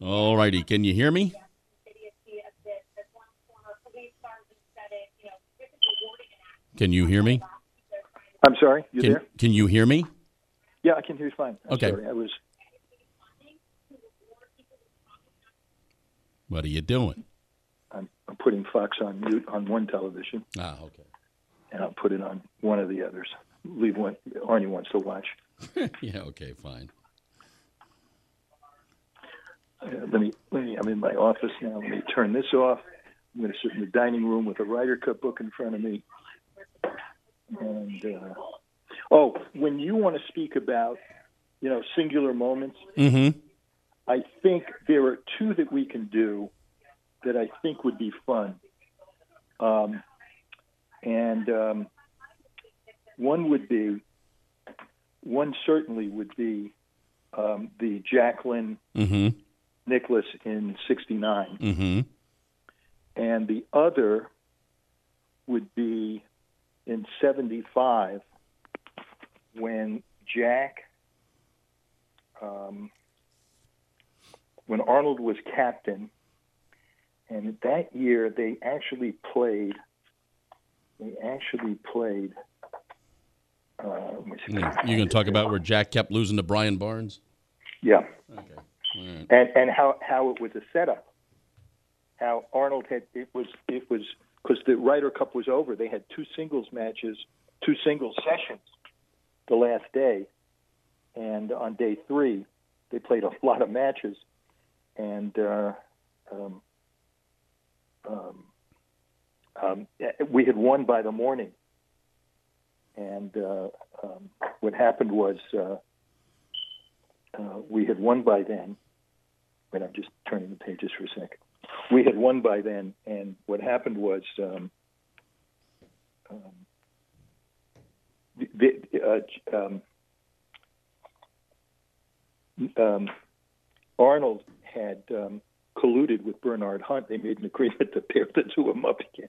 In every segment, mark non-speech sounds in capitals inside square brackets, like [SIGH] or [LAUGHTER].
All righty. Can you hear me? Can you hear me? I'm sorry, you Can, there? can you hear me? Yeah, I can hear you fine. I'm Okay. Sorry. I was What are you doing? I'm, I'm putting Fox on mute on one television, Ah, okay. and I'll put it on one of the others. Leave one. Arnie wants to watch. [LAUGHS] yeah, okay, fine. Uh, let me. Let me. I'm in my office now. Let me turn this off. I'm going to sit in the dining room with a Ryder Cup book in front of me. And uh, oh, when you want to speak about, you know, singular moments, Mm-hmm. I think there are two that we can do that I think would be fun. Um, and um, one would be, one certainly would be um, the Jacklin Mm-hmm. Nicklaus in '69, Mm-hmm. and the other would be in '75 when Jack, um, when Arnold was captain, and that year they actually played. They actually played. Uh, let me see. You going to talk about where Jack kept losing to Brian Barnes? Yeah. Okay. Right. and and how how it was a setup. How Arnold had it was it was because the Ryder Cup was over. They had two singles matches, two singles sessions, the last day, and on day three they played a lot of matches, and uh, um, um, um, we had won by the morning. And uh, um, what happened was uh, uh, we had won by then. Wait, I'm just turning the pages for a second. We had won by then, and what happened was um, um, the, uh, um, um, Arnold had um, colluded with Bernard Hunt. They made an agreement to pair the two of them up again,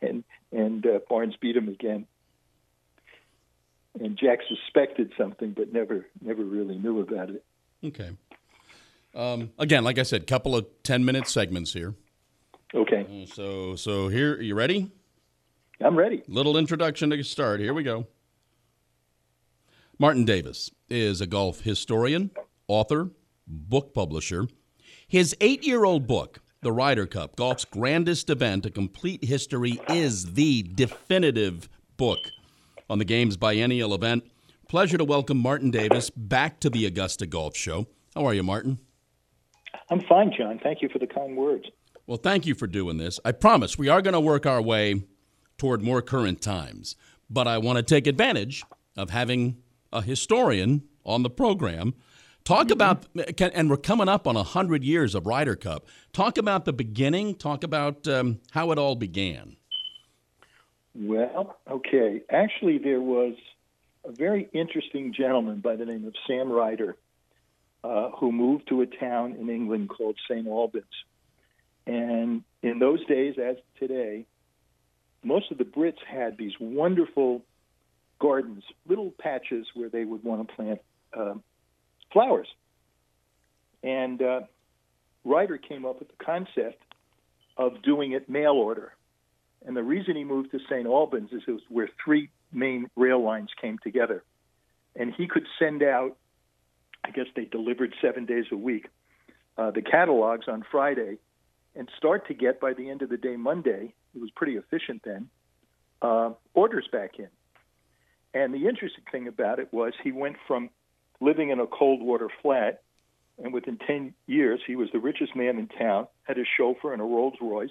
and and uh, Barnes beat him again. And Jack suspected something, but never never really knew about it. Okay. Um, again, like I said, couple of ten-minute segments here. Okay, Uh, So, so here, you ready? I'm ready. Little introduction to start. Here we go. Martin Davis is a golf historian, author, book publisher. His eight year old book, The Ryder Cup, golf's grandest event, a complete history, is the definitive book on the game's biennial event. Pleasure to welcome Martin Davis back to the Augusta Golf Show. How are you, Martin? I'm fine, John. Thank you for the kind words. Well, thank you for doing this. I promise we are going to work our way toward more current times, but I want to take advantage of having a historian on the program. Talk about, and we're coming up on 100 years of Ryder Cup. Talk about the beginning, talk about um, how it all began. Well, okay. Actually, there was a very interesting gentleman by the name of Sam Ryder uh, who moved to a town in England called St. Albans. And in those days, as today, most of the Brits had these wonderful gardens, little patches where they would want to plant uh, flowers. And uh, Ryder came up with the concept of doing it mail order. And the reason he moved to St. Albans is it was where three main rail lines came together. And he could send out, I guess they delivered seven days a week, uh, the catalogs on Friday and start to get by the end of the day Monday, it was pretty efficient then, uh, orders back in. And the interesting thing about it was he went from living in a cold water flat, and within 10 years, he was the richest man in town, had a chauffeur and a Rolls Royce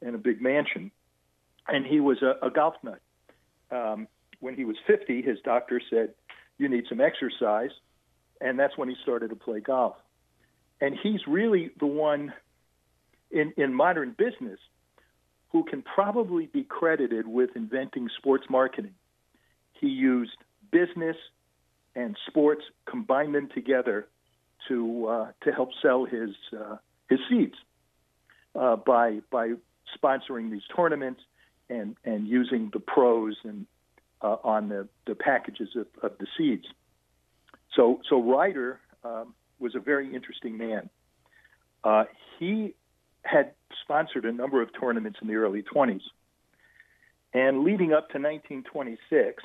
and a big mansion and he was a, a golf nut. Um, when he was 50, his doctor said, "You need some exercise," and that's when he started to play golf. And he's really the one in in modern business who can probably be credited with inventing sports marketing. He used business and sports, combined them together to uh, to help sell his uh, his seeds uh, by by sponsoring these tournaments and and using the pros and uh, on the, the packages of, of the seeds. So so Ryder um, was a very interesting man. uh, he had sponsored a number of tournaments in the early 20s. And leading up to 1926,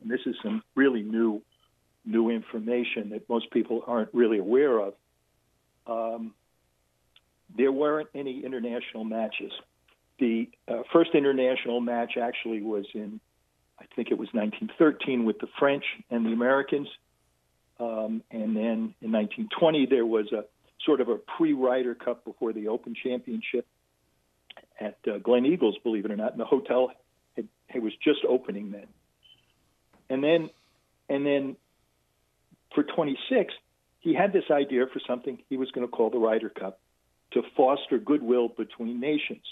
and this is some really new new information that most people aren't really aware of. Um, there weren't any international matches. The uh, first international match actually was in, I think it was 1913 with the French and the Americans. Um, and then in 1920, there was a sort of a pre Ryder Cup before the Open Championship at uh, Gleneagles, believe it or not. And the hotel had, it was just opening then. And then, and then for 26, he had this idea for something he was going to call the Ryder Cup to foster goodwill between nations.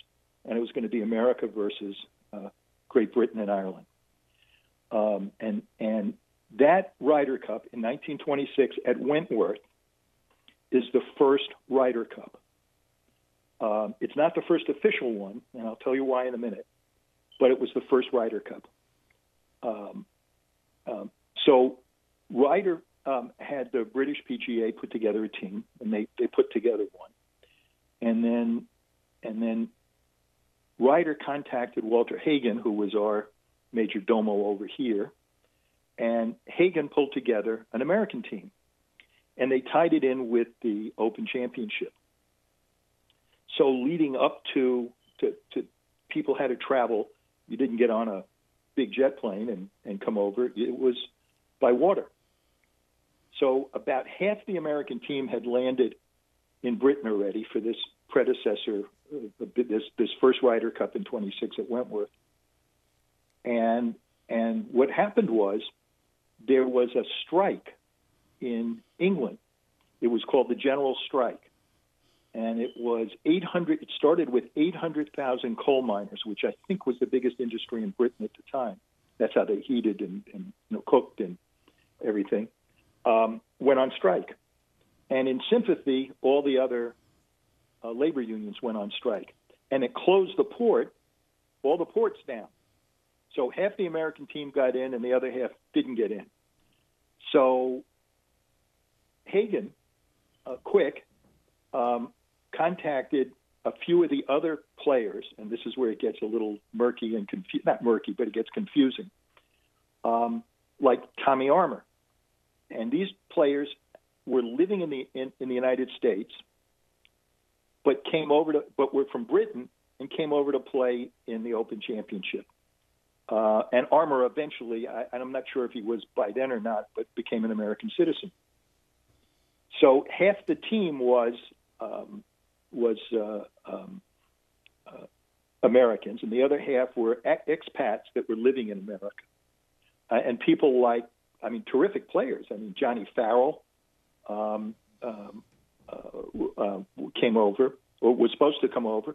And it was going to be America versus uh, Great Britain and Ireland. Um, and, and that Ryder Cup in 1926 at Wentworth is the first Ryder Cup. Um, it's not the first official one, and I'll tell you why in a minute, but it was the first Ryder Cup. Um, um, so Ryder um, had the British PGA put together a team, and they, they put together one, and then and then Ryder contacted Walter Hagen, who was our major domo over here, and Hagen pulled together an American team, and they tied it in with the Open Championship. So leading up to to, to people had to travel. You didn't get on a big jet plane and, and come over. It was by water. So about half the American team had landed in Britain already for this predecessor, uh, this this first Ryder Cup in 26 at Wentworth. And and what happened was there was a strike in England. It was called the General Strike, and it was 800. It started with 800,000 coal miners, which I think was the biggest industry in Britain at the time. That's how they heated and, and you know, cooked and everything um, went on strike. And in sympathy, all the other uh, labor unions went on strike. And it closed the port, all the ports down. So half the American team got in and the other half didn't get in. So Hagen, uh, quick, um, contacted a few of the other players, and this is where it gets a little murky and confusing. Not murky, but it gets confusing. Um, like Tommy Armour, and these players were living in the in, in the United States, but came over to but were from Britain and came over to play in the Open Championship. Uh, and Armour eventually, I, I'm not sure if he was by then or not, but became an American citizen. So half the team was um, was uh, um, uh, Americans, and the other half were expats that were living in America. Uh, and people like I mean, terrific players. I mean, Johnny Farrell um, um, uh, uh, came over, or was supposed to come over.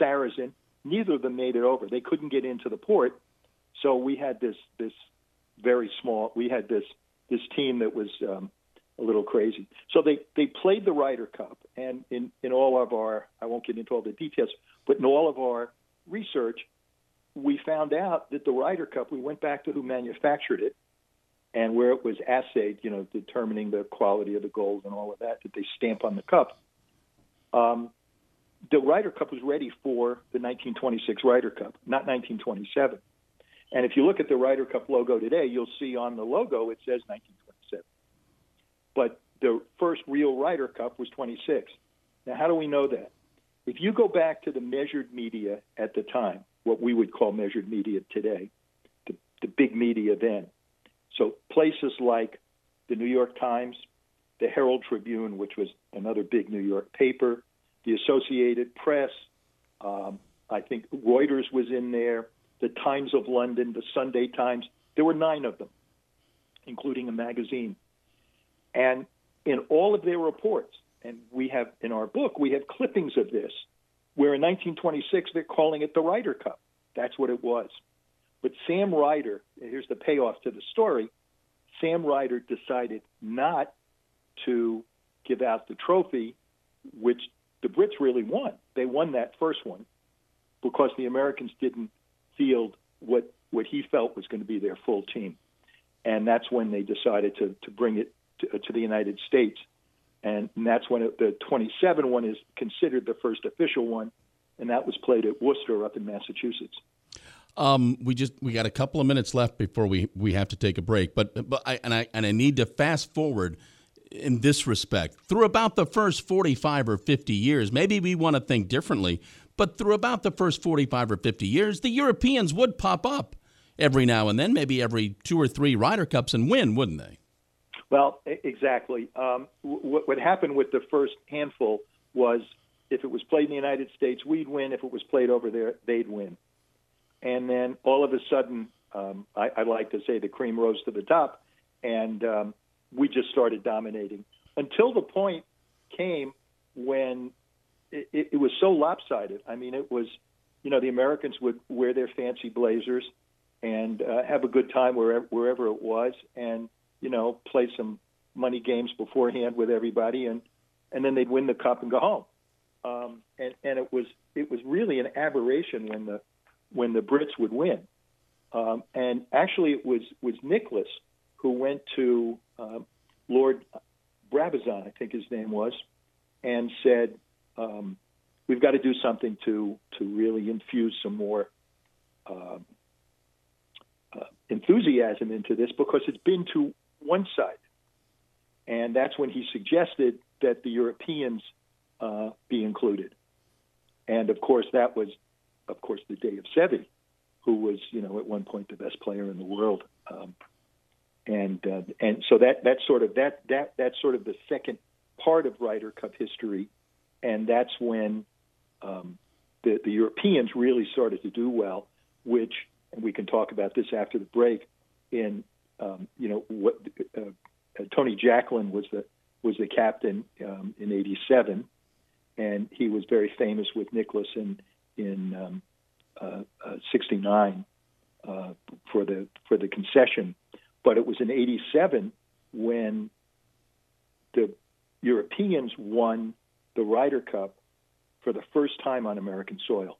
Sarazen. Neither of them made it over. They couldn't get into the port, so we had this this very small. We had this this team that was um, a little crazy. So they they played the Ryder Cup, and in in all of our I won't get into all the details, but in all of our research, we found out that the Ryder Cup. We went back to who manufactured it, and where it was assayed, you know, determining the quality of the gold and all of that that they stamp on the cup. Um, the Ryder Cup was ready for the 1926 Ryder Cup, not 1927. And if you look at the Ryder Cup logo today, you'll see on the logo it says 1927. But the first real Ryder Cup was 26. Now, how do we know that? If you go back to the measured media at the time, what we would call measured media today, the, the big media then, so places like the New York Times, the Herald Tribune, which was another big New York paper, the Associated Press, um, I think Reuters was in there, the Times of London, the Sunday Times. There were nine of them, including a magazine. And in all of their reports, and we have in our book, we have clippings of this, where in 1926 they're calling it the Ryder Cup. That's what it was. But Sam Ryder, here's the payoff to the story Sam Ryder decided not to give out the trophy, which the Brits really won. They won that first one because the Americans didn't field what what he felt was going to be their full team, and that's when they decided to to bring it to, to the United States. and that's when it, the 27 one is considered the first official one, and that was played at Worcester up in Massachusetts. Um, we just we got a couple of minutes left before we, we have to take a break, but but I and I and I need to fast forward in this respect through about the first 45 or 50 years. Maybe we want to think differently, but through about the first 45 or 50 years, the Europeans would pop up every now and then, maybe every two or three Ryder Cups, and win, wouldn't they? Well, exactly. Um, what, what happened with the first handful was if it was played in the United States, we'd win. If it was played over there, they'd win. And then all of a sudden, um, I, I like to say the cream rose to the top, and um, we just started dominating until the point came when it, it, was so lopsided. I mean, it was, you know, the Americans would wear their fancy blazers and uh, have a good time wherever wherever it was, and you know, play some money games beforehand with everybody, and and then they'd win the cup and go home. Um, and and it was it was really an aberration when the when the Brits would win. Um, and actually, it was was Nicklaus who went to uh, Lord Brabazon, I think his name was, and said, um, "We've got to do something to to really infuse some more uh, uh, enthusiasm into this because it's been to one side. And that's when he suggested that the Europeans uh, be included. And of course, that was, of course, the day of Seve, who was, you know, at one point the best player in the world. Um, and uh, and so that that's sort of that that that's sort of the second part of Ryder Cup history, and that's when um, the the Europeans really started to do well, which and we can talk about this after the break. In um, you know what uh, uh, Tony Jacklin was the was the captain um, in '87, and he was very famous with Nicklaus in in '69 um, uh, uh, for the for the concession. But it was in '87 when the Europeans won the Ryder Cup for the first time on American soil.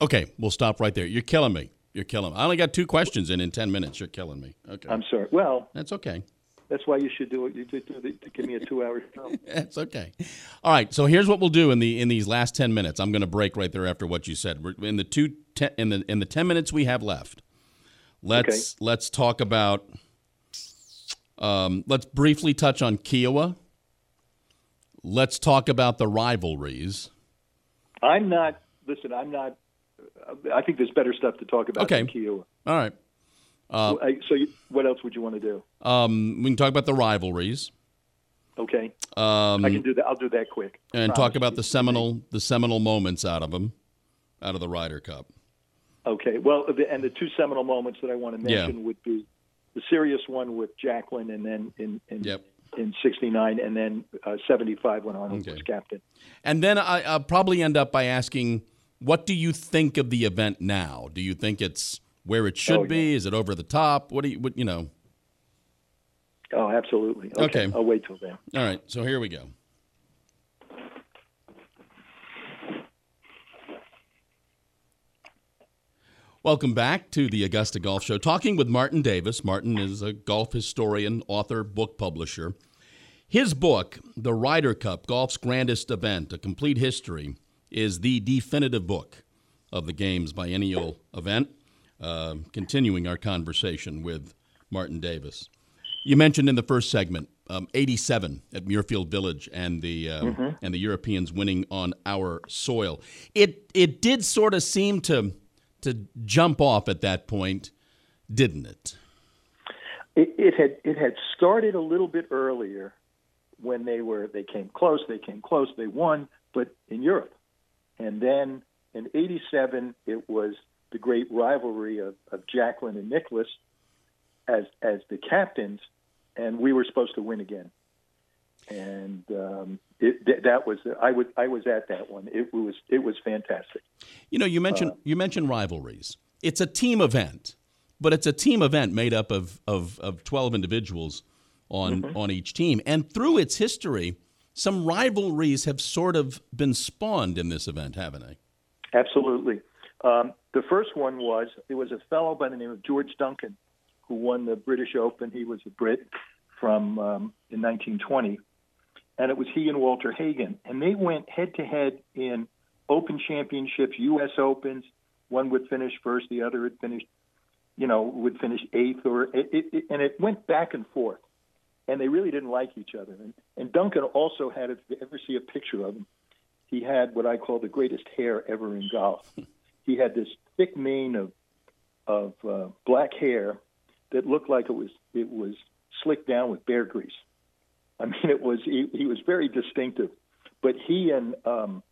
Okay, we'll stop right there. You're killing me. You're killing me. I only got two questions in in 10 minutes. You're killing me. Okay. I'm sorry. Well, that's okay. That's why you should do it. You do, give me a two-hour show. [LAUGHS] that's okay. All right. So here's what we'll do in the in these last 10 minutes. I'm going to break right there after what you said. We're in the two ten, in the in the 10 minutes we have left. Let's okay. let's talk about. Um, let's briefly touch on Kiawah. Let's talk about the rivalries. I'm not. Listen, I'm not I think there's better stuff to talk about okay. All right. Uh, so, you, what else would you want to do? Um, we can talk about the rivalries. Okay. Um, I can do that. I'll do that quick. And talk about the seminal, the seminal moments out of them, out of the Ryder Cup. Okay. Well, and the two seminal moments that I want to mention yeah. would be the serious one with Jacklin, and then in in, yep. In '69, and then uh, '75 when Arnold okay. was captain. And then I, I'll probably end up by asking what do you think of the event now? Do you think it's where it should oh, be? Yeah. Is it over the top? What do you, what, you know? Oh, absolutely. Okay. okay. I'll wait till then. All right. So here we go. Welcome back to the Augusta Golf Show. Talking with Martin Davis. Martin is a golf historian, author, book publisher. His book, The Ryder Cup Golf's Grandest Event, A Complete History, is the definitive book of the game's biennial event. Uh, continuing our conversation with Martin Davis. You mentioned in the first segment um, 87 at Muirfield Village and the uh, mm-hmm. and the Europeans winning on our soil. It it did sort of seem to to jump off at that point, didn't it? It, it had it had started a little bit earlier when they were they came close, they came close, they won, but in Europe. And then in 87, it was the great rivalry of, of Jacklin and Nicklaus as, as the captains, and we were supposed to win again. And um, it, that was I was I was at that one. It was it was fantastic. You know, you mentioned uh, you mentioned rivalries. It's a team event, but it's a team event made up of of, of twelve individuals on mm-hmm. on each team. And through its history, some rivalries have sort of been spawned in this event, haven't they? Absolutely. Um, the first one was there was a fellow by the name of George Duncan who won the British Open. He was a Brit from um, in 1920, and it was he and Walter Hagen, and they went head to head in Open Championships, U.S. Opens. One would finish first, the other would finish, you know, would finish eighth, or it, it, it, and it went back and forth, and they really didn't like each other. And, and Duncan also had, if you ever see a picture of him, he had what I call the greatest hair ever in golf. [LAUGHS] he had this thick mane of of uh, black hair that looked like it was it was slicked down with bear grease. [LAUGHS] I mean, it was he, he was very distinctive. But he and um,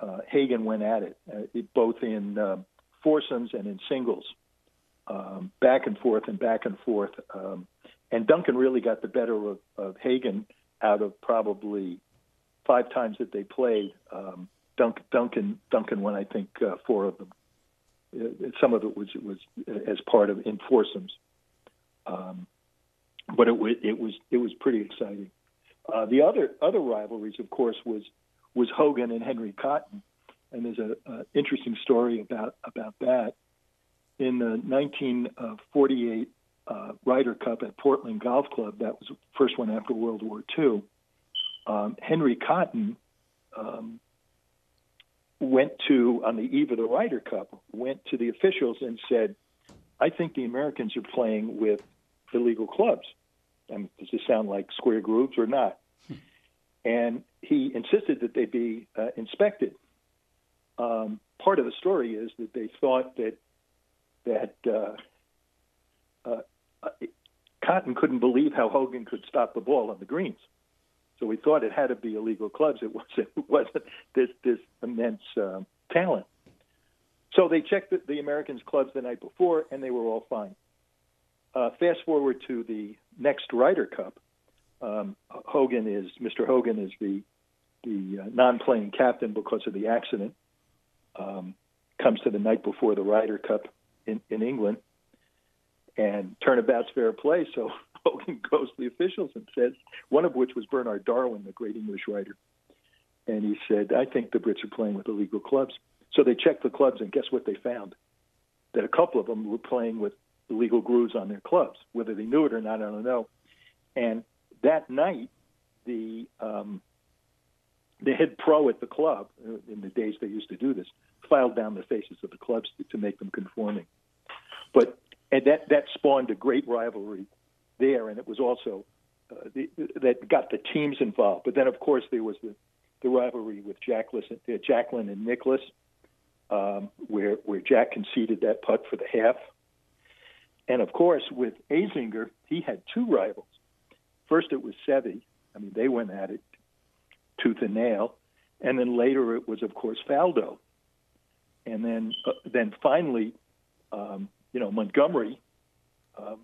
uh, Hagen went at it, uh, it both in uh, foursomes and in singles, um, back and forth and back and forth. Um, and Duncan really got the better of, of Hagen out of probably five times that they played. Um, Duncan, Duncan, Duncan won, I think, uh, four of them. Uh, some of it was was as part of in foursomes, um, but it was it was it was pretty exciting. Uh, the other other rivalries, of course, was was Hogan and Henry Cotton, and there's a, a interesting story about about that. In the 1948 uh, Ryder Cup at Portland Golf Club, that was the first one after World War II. Um, Henry Cotton um, went to on the eve of the Ryder Cup, went to the officials and said, "I think the Americans are playing with illegal clubs." And does this sound like square grooves or not? and he insisted that they be uh, inspected. Um, part of the story is that they thought that that uh, uh, Cotton couldn't believe how Hogan could stop the ball on the greens, so we thought it had to be illegal clubs. It [LAUGHS] wasn't. It wasn't this this immense uh, talent. So they checked the, the Americans' clubs the night before, and they were all fine. Uh, fast forward to the next Ryder Cup, um, Hogan is Mr. Hogan is the the uh, non-playing captain because of the accident. Um, comes to the night before the Ryder Cup in, in England, and turnabout's fair play. So [LAUGHS] Hogan goes to the officials and says, one of which was Bernard Darwin, the great English writer, and he said, "I think the Brits are playing with illegal clubs." So they checked the clubs, and guess what they found? That a couple of them were playing with illegal grooves on their clubs. Whether they knew it or not, I don't know. And that night, the um, the head pro at the club, uh, in the days they used to do this, filed down the faces of the clubs to, to make them conforming. But and that that spawned a great rivalry there, and it was also uh, the, that got the teams involved. But then, of course, there was the, the rivalry with Jacklin, uh, Jacklin and Nicklaus, um, where where Jack conceded that putt for the half. And of course, with Azinger, he had two rivals. First, it was Seve. I mean, they went at it tooth and nail, and then later it was, of course, Faldo, and then uh, then finally, um, you know, Montgomerie. Um,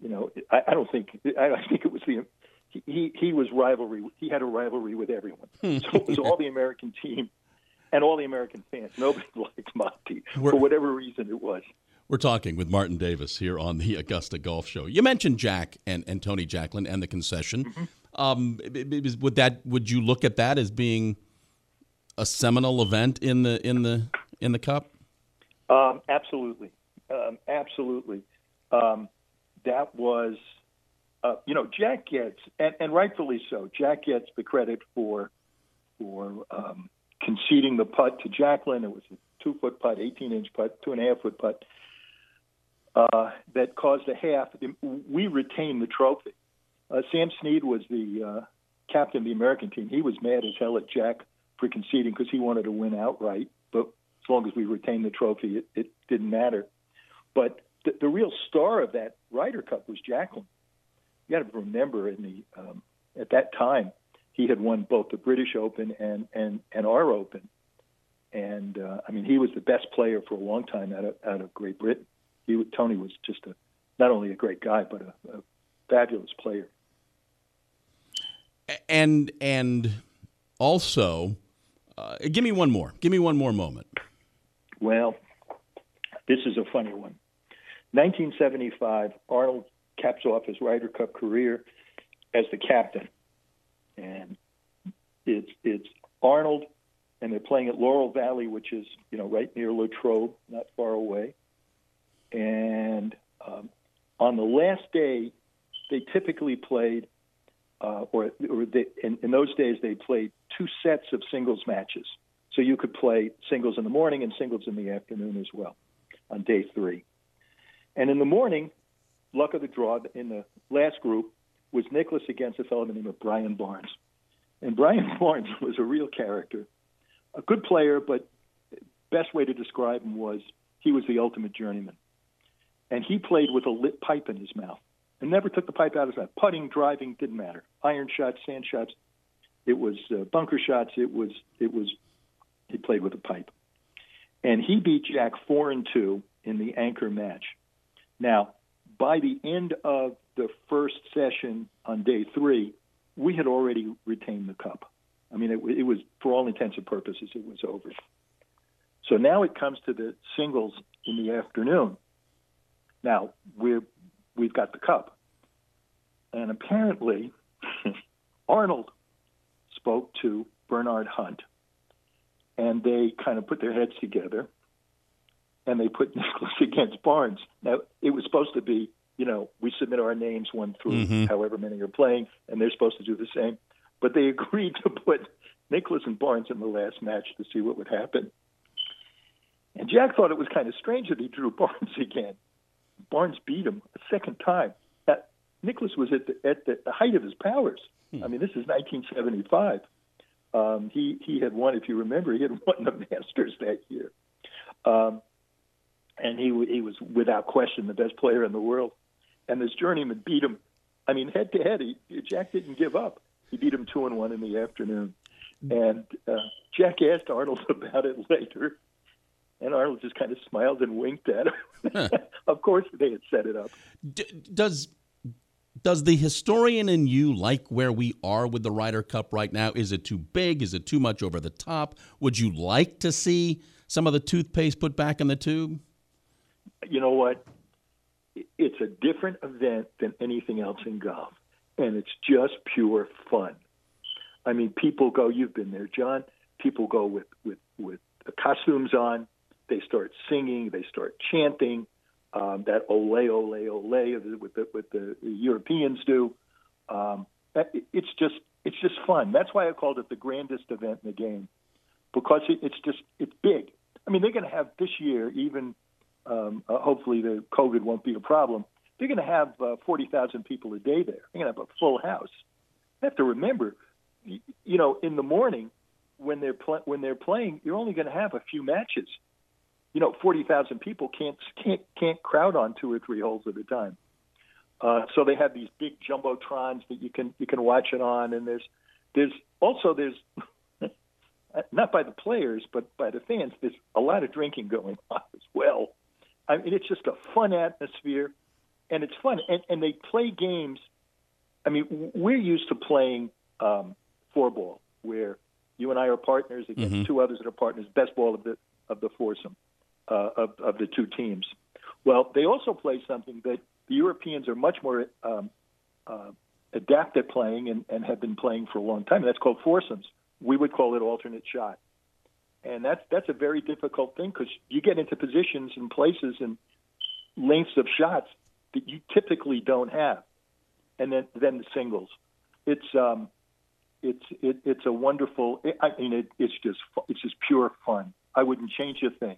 you know, I, I don't think I, I think it was the he he was rivalry. He had a rivalry with everyone. [LAUGHS] so it was all the American team and all the American fans. Nobody [LAUGHS] liked Monty for whatever reason it was. We're talking with Martin Davis here on the Augusta Golf Show. You mentioned Jack and, and Tony Jacklin and the concession. Mm-hmm. Um, would that would you look at that as being a seminal event in the in the in the cup? Um, absolutely, um, absolutely. Um, that was, uh, you know, Jack gets and, and, rightfully so. Jack gets the credit for for um, conceding the putt to Jacklin. It was a two foot putt, eighteen inch putt, two and a half foot putt uh, that caused a half. We retained the trophy. Uh, Sam Snead was the uh, captain of the American team. He was mad as hell at Jack for conceding because he wanted to win outright. But as long as we retained the trophy, it, it didn't matter. But the, the real star of that Ryder Cup was Jacklin. You got to remember, in the um, at that time, he had won both the British Open and and and our Open, and uh, I mean he was the best player for a long time out of out of Great Britain he Tony was just a not only a great guy but a, a fabulous player. And and also, uh, give me one more. Give me one more moment. Well, this is a funny one. 1975, Arnold caps off his Ryder Cup career as the captain, and it's it's Arnold, and they're playing at Laurel Valley, which is you know right near Latrobe, not far away. And um, on the last day they typically played, uh, or, or they, in, in those days they played two sets of singles matches. So you could play singles in the morning and singles in the afternoon as well on day three. And in the morning, luck of the draw, in the last group was Nicklaus against a fellow named Brian Barnes. And Brian [LAUGHS] Barnes was a real character, a good player, but best way to describe him was he was the ultimate journeyman. And he played with a lit pipe in his mouth and never took the pipe out of his mouth. Putting, driving, didn't matter. Iron shots, sand shots, it was uh, bunker shots. It was it was he played with a pipe, and he beat Jack four and two in the anchor match. Now, by the end of the first session on day three, we had already retained the cup. I mean, it, it was for all intents and purposes, it was over. So now it comes to the singles in the afternoon. Now we're we've got the cup, and apparently [LAUGHS] Arnold spoke to Bernard Hunt, and they kind of put their heads together, and they put [LAUGHS] Nicklaus against Barnes. Now it was supposed to be, you know, we submit our names one through Mhm. however many are playing, and they're supposed to do the same. But they [LAUGHS] agreed to put Nicklaus and Barnes in the last match to see what would happen. And Jack thought it was kind of strange that he drew Barnes again. Barnes beat him a second time. Now, Nicklaus was at the, at the height of his powers. I mean, this is 1975. Um, he he had won, if you remember, he had [LAUGHS] won the Masters that year, um, and he he was without question the best player in the world. And this journeyman beat him. I mean, head to head, he, Jack didn't give up. He beat him two and one in the afternoon. And uh, Jack asked Arnold [LAUGHS] about it later, and Arnold just kind of smiled and winked at him. [LAUGHS] of course, they had set it up. D- does does the historian in you like where we are with the Ryder Cup right now? Is it too big? Is it too much over the top? Would you like to see some of the toothpaste put back in the tube? you know what? It's a different event than anything else in golf, and it's just pure fun. I mean, people go. You've been there, John. People go with with with the costumes on. They start singing. They start chanting. Um, that ole ole ole with the with the Europeans do. Um, it's just it's just fun. That's why I called it the grandest event in the game, because it, it's just it's big. I mean, they're going to have this year even um, uh, hopefully the COVID won't be a problem. They're going to have uh, 40,000 people a day there. They're going to have a full house. You have to remember, you, you know, in the morning when they're pl- when they're playing, you're only going to have a few matches. You know, 40,000 people can't can't can't crowd on two or three holes at a time. Uh, so they have these big jumbotrons that you can you can watch it on, and there's there's also there's [LAUGHS] not by the players but by the fans. There's a lot of drinking going on as well. I mean, it's just a fun atmosphere, and it's fun. And, and they play games. I mean, we're used to playing um, four ball, where you and I are partners against Mhm. two others that are partners. Best ball of the of the foursome uh, of of the two teams. Well, they also play something that the Europeans are much more um, uh, adept at playing and, and have been playing for a long time. And that's called foursomes. We would call it alternate shot and that's that's a very difficult thing because you get into positions and places and lengths of shots that you typically don't have, and then then the singles. It's um, it's it, it's a wonderful. I mean, it, it's just it's just pure fun. I wouldn't change a thing.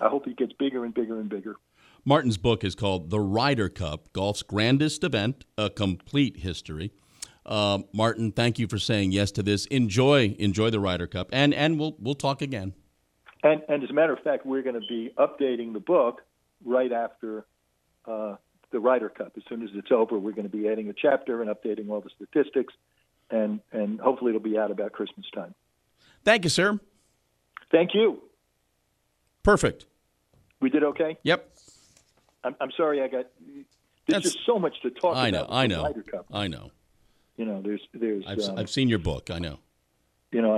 I hope it gets bigger and bigger and bigger. Martin's book is called The Ryder Cup Golf's Grandest Event, A Complete History. Uh, Martin, thank you for saying yes to this. Enjoy enjoy the Ryder Cup, and, and we'll, we'll talk again. And, and as a matter of fact, we're going to be updating the book right after uh, the Ryder Cup. As soon as it's over, we're going to be adding a chapter and updating all the statistics, and and hopefully it'll be out about Christmas time. Thank you, sir. Thank you. Perfect. We did okay. Yep. I'm, I'm sorry I got. There's That's- just so much to talk I know. about. I know. Ryder Cup. I know. You know, there's there's I've, um, I've seen your book. I know. you know,